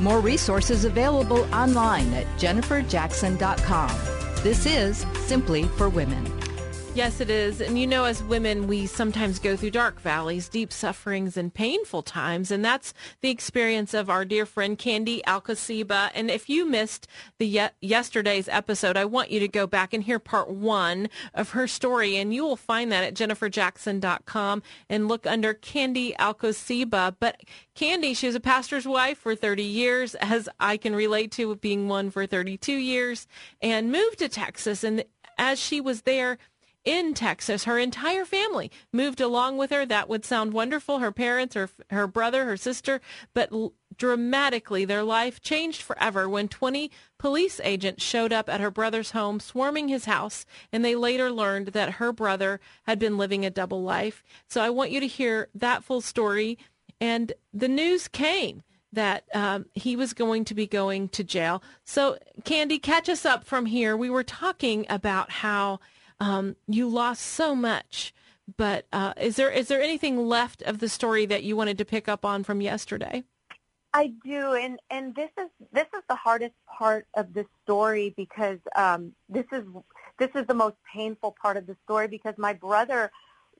More resources available online at jenniferjackson.com. This is Simply for Women. Yes, it is. And you know, as women, we sometimes go through dark valleys, deep sufferings, and painful times. And that's the experience of our dear friend Candy Alcosiba. And if you missed the ye- yesterday's episode, I want you to go back and hear part one of her story. And you will find that at jenniferjackson.com and look under Candy Alcosiba. But Candy, she was a pastor's wife for 30 years, as I can relate to being one for 32 years, and moved to Texas. And as she was there, in Texas. Her entire family moved along with her. That would sound wonderful. Her parents, her her brother, her sister, but l- dramatically their life changed forever when 20 police agents showed up at her brother's home swarming his house and they later learned that her brother had been living a double life. So I want you to hear that full story and the news came that um, he was going to be going to jail. So, Candy, catch us up from here. We were talking about how um, you lost so much. But uh, is there is there anything left of the story that you wanted to pick up on from yesterday? I do, and and this is this is the hardest part of the story because um, this is this is the most painful part of the story because my brother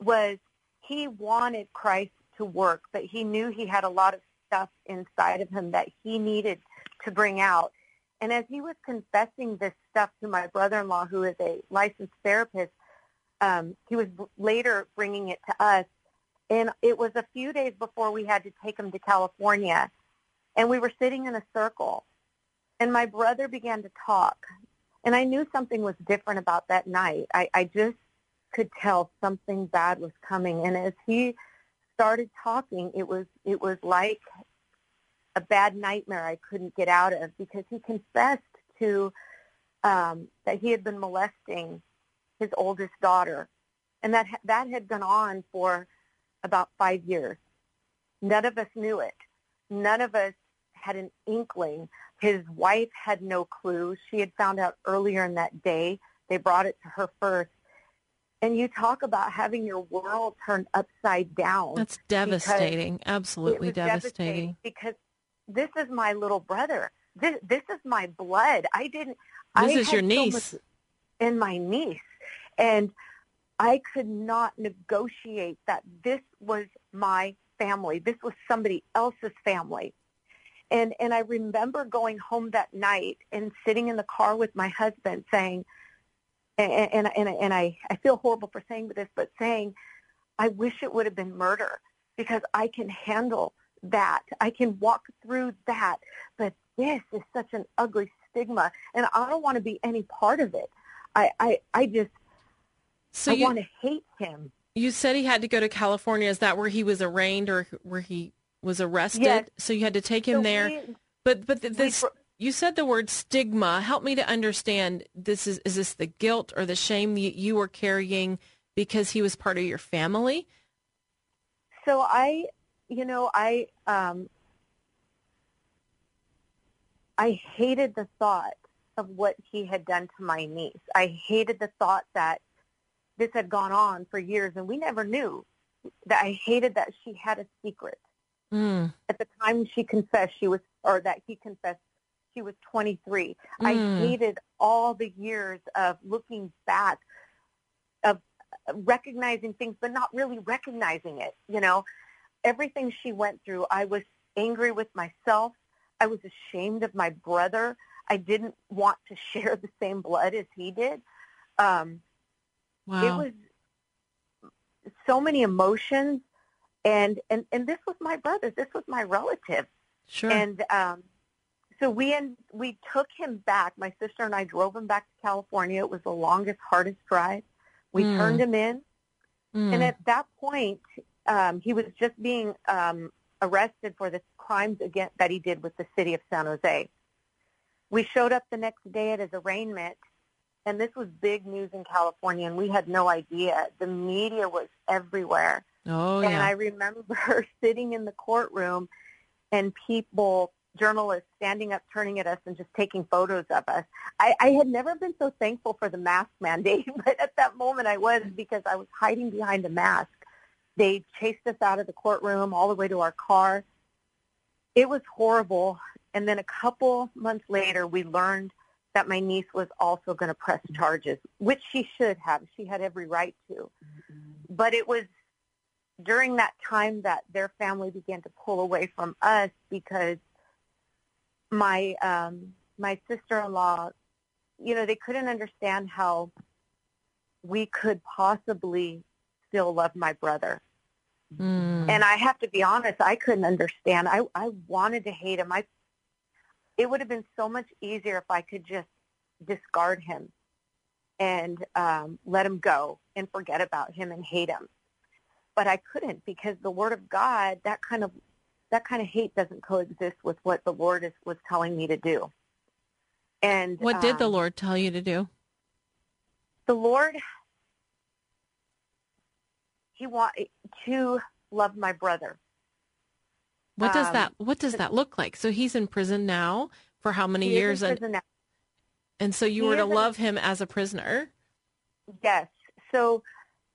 was he wanted Christ to work, but he knew he had a lot of stuff inside of him that he needed to bring out. And as he was confessing this stuff to my brother-in-law, who is a licensed therapist, um, he was later bringing it to us. And it was a few days before we had to take him to California. And we were sitting in a circle. And my brother began to talk. And I knew something was different about that night. I, I just could tell something bad was coming. And as he started talking, it was it was like a bad nightmare I couldn't get out of because he confessed to um, that he had been molesting his oldest daughter, and that that had gone on for about five years. None of us knew it. None of us had an inkling. His wife had no clue. She had found out earlier in that day. They brought it to her first. And you talk about having your world turned upside down. That's devastating. Absolutely devastating. devastating. Because this is my little brother. This this is my blood. I didn't. This I is your niece. So and my niece, and I could not negotiate that this was my family. This was somebody else's family. And and I remember going home that night and sitting in the car with my husband saying, and and and, and I I feel horrible for saying this, but saying, I wish it would have been murder because I can handle that. I can walk through that. But this is such an ugly stigma, and I don't want to be any part of it. I, I, I just, so I you, want to hate him. You said he had to go to California. Is that where he was arraigned or where he was arrested? Yes. So you had to take him so there. We, but but this, we, you said the word stigma. Help me to understand. This is is this the guilt or the shame that you were carrying because he was part of your family? So I you know, I um, I hated the thought of what he had done to my niece. I hated the thought that this had gone on for years and we never knew. That I hated that she had a secret. Mm. At the time she confessed, she was, or that he confessed, she was 23. Mm. I hated all the years of looking back, of recognizing things, but not really recognizing it. You know, everything she went through, I was angry with myself. I was ashamed of my brother. I didn't want to share the same blood as he did. Um, wow. It was so many emotions, and and and this was my brother. This was my relative. Sure. And um, so we and we took him back. My sister and I drove him back to California. It was the longest, hardest drive. We mm. turned him in, mm. and at that point, um, he was just being um, arrested for the crimes again that he did with the city of San Jose. We showed up the next day at his arraignment, and this was big news in California, and we had no idea. The media was everywhere. Oh, and yeah. I remember sitting in the courtroom and people, journalists, standing up, turning at us, and just taking photos of us. I, I had never been so thankful for the mask mandate, but at that moment I was because I was hiding behind a mask. They chased us out of the courtroom all the way to our car. It was horrible. And then a couple months later, we learned that my niece was also going to press charges, which she should have. She had every right to. But it was during that time that their family began to pull away from us because my um, my sister-in-law, you know, they couldn't understand how we could possibly still love my brother. Mm. And I have to be honest, I couldn't understand. I I wanted to hate him. I it would have been so much easier if I could just discard him and um, let him go and forget about him and hate him. But I couldn't because the Word of God, that kind of that kind of hate doesn't coexist with what the Lord is, was telling me to do. And what did the um, Lord tell you to do? the Lord, He want to love my brother. What does um, that What does that look like? So he's in prison now for how many He is in years? And, now. and so you He were to love him as a prisoner. Yes. So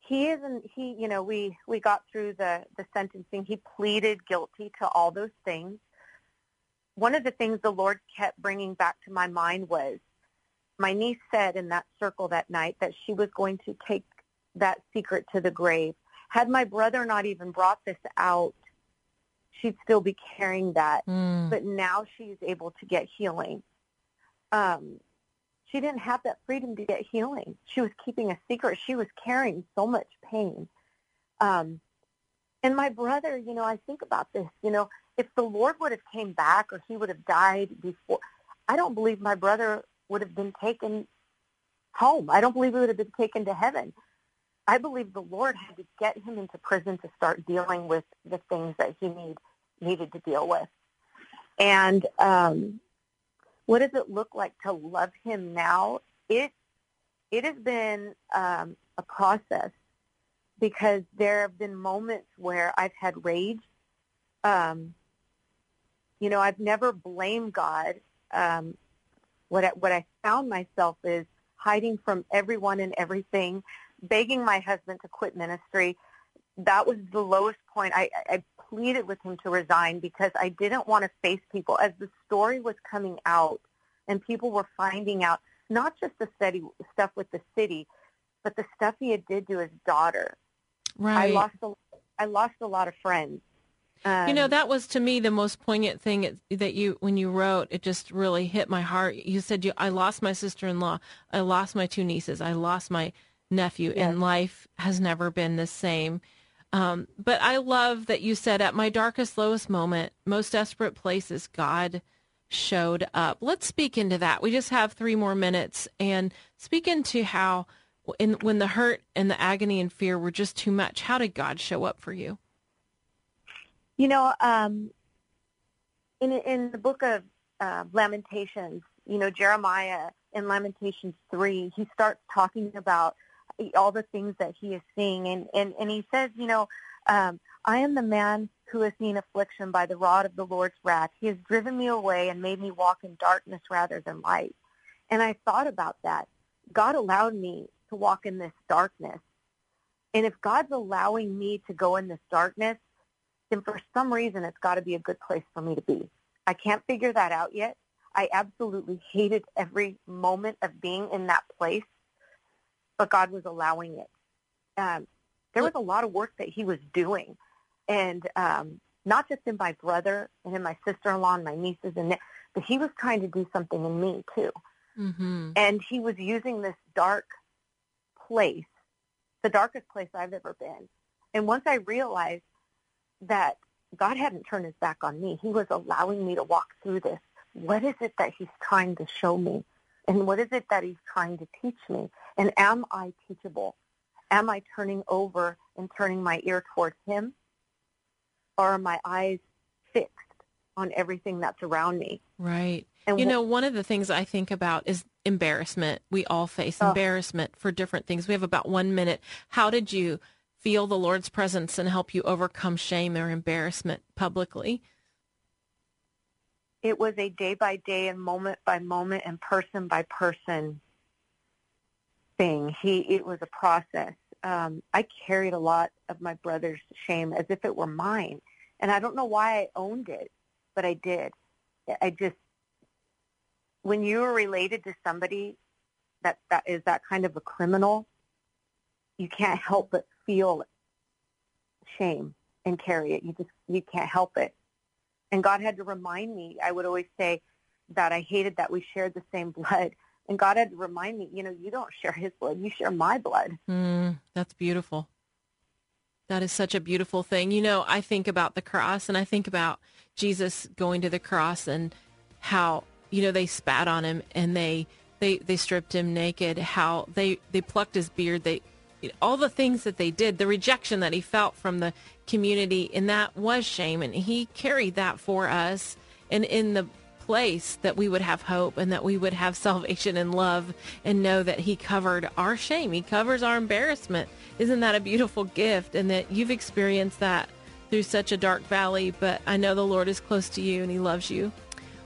he isn't. He, you know, we we got through the the sentencing. He pleaded guilty to all those things. One of the things the Lord kept bringing back to my mind was my niece said in that circle that night that she was going to take that secret to the grave. Had my brother not even brought this out, she'd still be carrying that. Mm. But now she's able to get healing. Um, she didn't have that freedom to get healing. She was keeping a secret. She was carrying so much pain. Um, and my brother, you know, I think about this, you know, if the Lord would have came back or he would have died before, I don't believe my brother would have been taken home. I don't believe he would have been taken to heaven. I believe the Lord had to get him into prison to start dealing with the things that he need, needed to deal with. And um, what does it look like to love him now? It it has been um, a process because there have been moments where I've had rage. Um, you know, I've never blamed God. Um, what I, what I found myself is hiding from everyone and everything, begging my husband to quit ministry. That was the lowest point. I, I pleaded with him to resign because I didn't want to face people. As the story was coming out and people were finding out not just the steady stuff with the city, but the stuff he had did to his daughter. Right. I lost a, I lost a lot of friends. Um, You know, that was to me the most poignant thing that you, when you wrote, it just really hit my heart. You said, you, I lost my sister-in-law. I lost my two nieces. I lost my nephew and life has never been the same. Um, but I love that you said at my darkest, lowest moment, most desperate places, God showed up. Let's speak into that. We just have three more minutes and speak into how in, when the hurt and the agony and fear were just too much, how did God show up for you? You know, um, in in the book of uh, Lamentations, you know, Jeremiah in Lamentations three, he starts talking about all the things that he is seeing, and and and he says, you know, um, I am the man who has seen affliction by the rod of the Lord's wrath. He has driven me away and made me walk in darkness rather than light. And I thought about that. God allowed me to walk in this darkness. And if God's allowing me to go in this darkness, then for some reason it's got to be a good place for me to be. I can't figure that out yet. I absolutely hated every moment of being in that place, but God was allowing it. Um, there was a lot of work that he was doing, and um, not just in my brother and in my sister-in-law and my nieces, and ne- but he was trying to do something in me too. Mm-hmm. And he was using this dark place, the darkest place I've ever been. And once I realized that God hadn't turned his back on me, he was allowing me to walk through this. What is it that he's trying to show me? And what is it that he's trying to teach me? And am I teachable? Am I turning over and turning my ear towards him? Or are my eyes fixed on everything that's around me. Right. And you know, one of the things I think about is embarrassment. We all face oh. embarrassment for different things. We have about one minute. How did you feel the Lord's presence and help you overcome shame or embarrassment publicly? It was a day by day and moment by moment and person by person thing. He it was a process. Um, I carried a lot of my brother's shame as if it were mine, and I don't know why I owned it, but I did. I just when you are related to somebody that that is that kind of a criminal, you can't help but feel shame and carry it. You just you can't help it. And God had to remind me. I would always say that I hated that we shared the same blood and God had to remind me, you know, you don't share his blood, you share my blood. Mm, that's beautiful. That is such a beautiful thing. You know, I think about the cross and I think about Jesus going to the cross and how, you know, they spat on him and they they they stripped him naked, how they they plucked his beard, they all the things that they did, the rejection that he felt from the community, and that was shame and he carried that for us. And in the place that we would have hope and that we would have salvation and love and know that he covered our shame. He covers our embarrassment. Isn't that a beautiful gift? And that you've experienced that through such a dark valley, but I know the Lord is close to you and he loves you.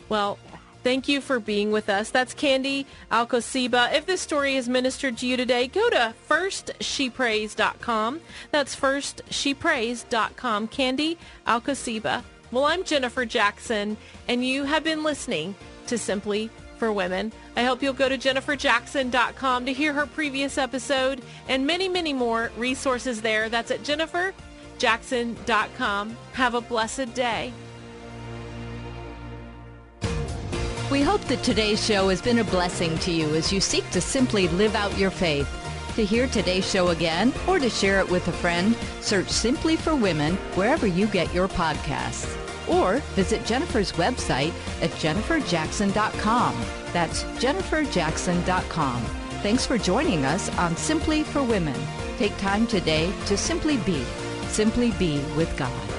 Well, Thank you for being with us. That's Candy Alcosiba. If this story has ministered to you today, go to firstShePrays.com. That's firstShePrays.com. Candy Alcosiba well, I'm Jennifer Jackson, and you have been listening to Simply for Women. I hope you'll go to jenniferjackson.com to hear her previous episode and many, many more resources there. That's at jenniferjackson.com. Have a blessed day. We hope that today's show has been a blessing to you as you seek to simply live out your faith. To hear today's show again or to share it with a friend, search Simply for Women wherever you get your podcasts or visit Jennifer's website at jenniferjackson.com. That's jenniferjackson.com. Thanks for joining us on Simply for Women. Take time today to simply be, simply be with God.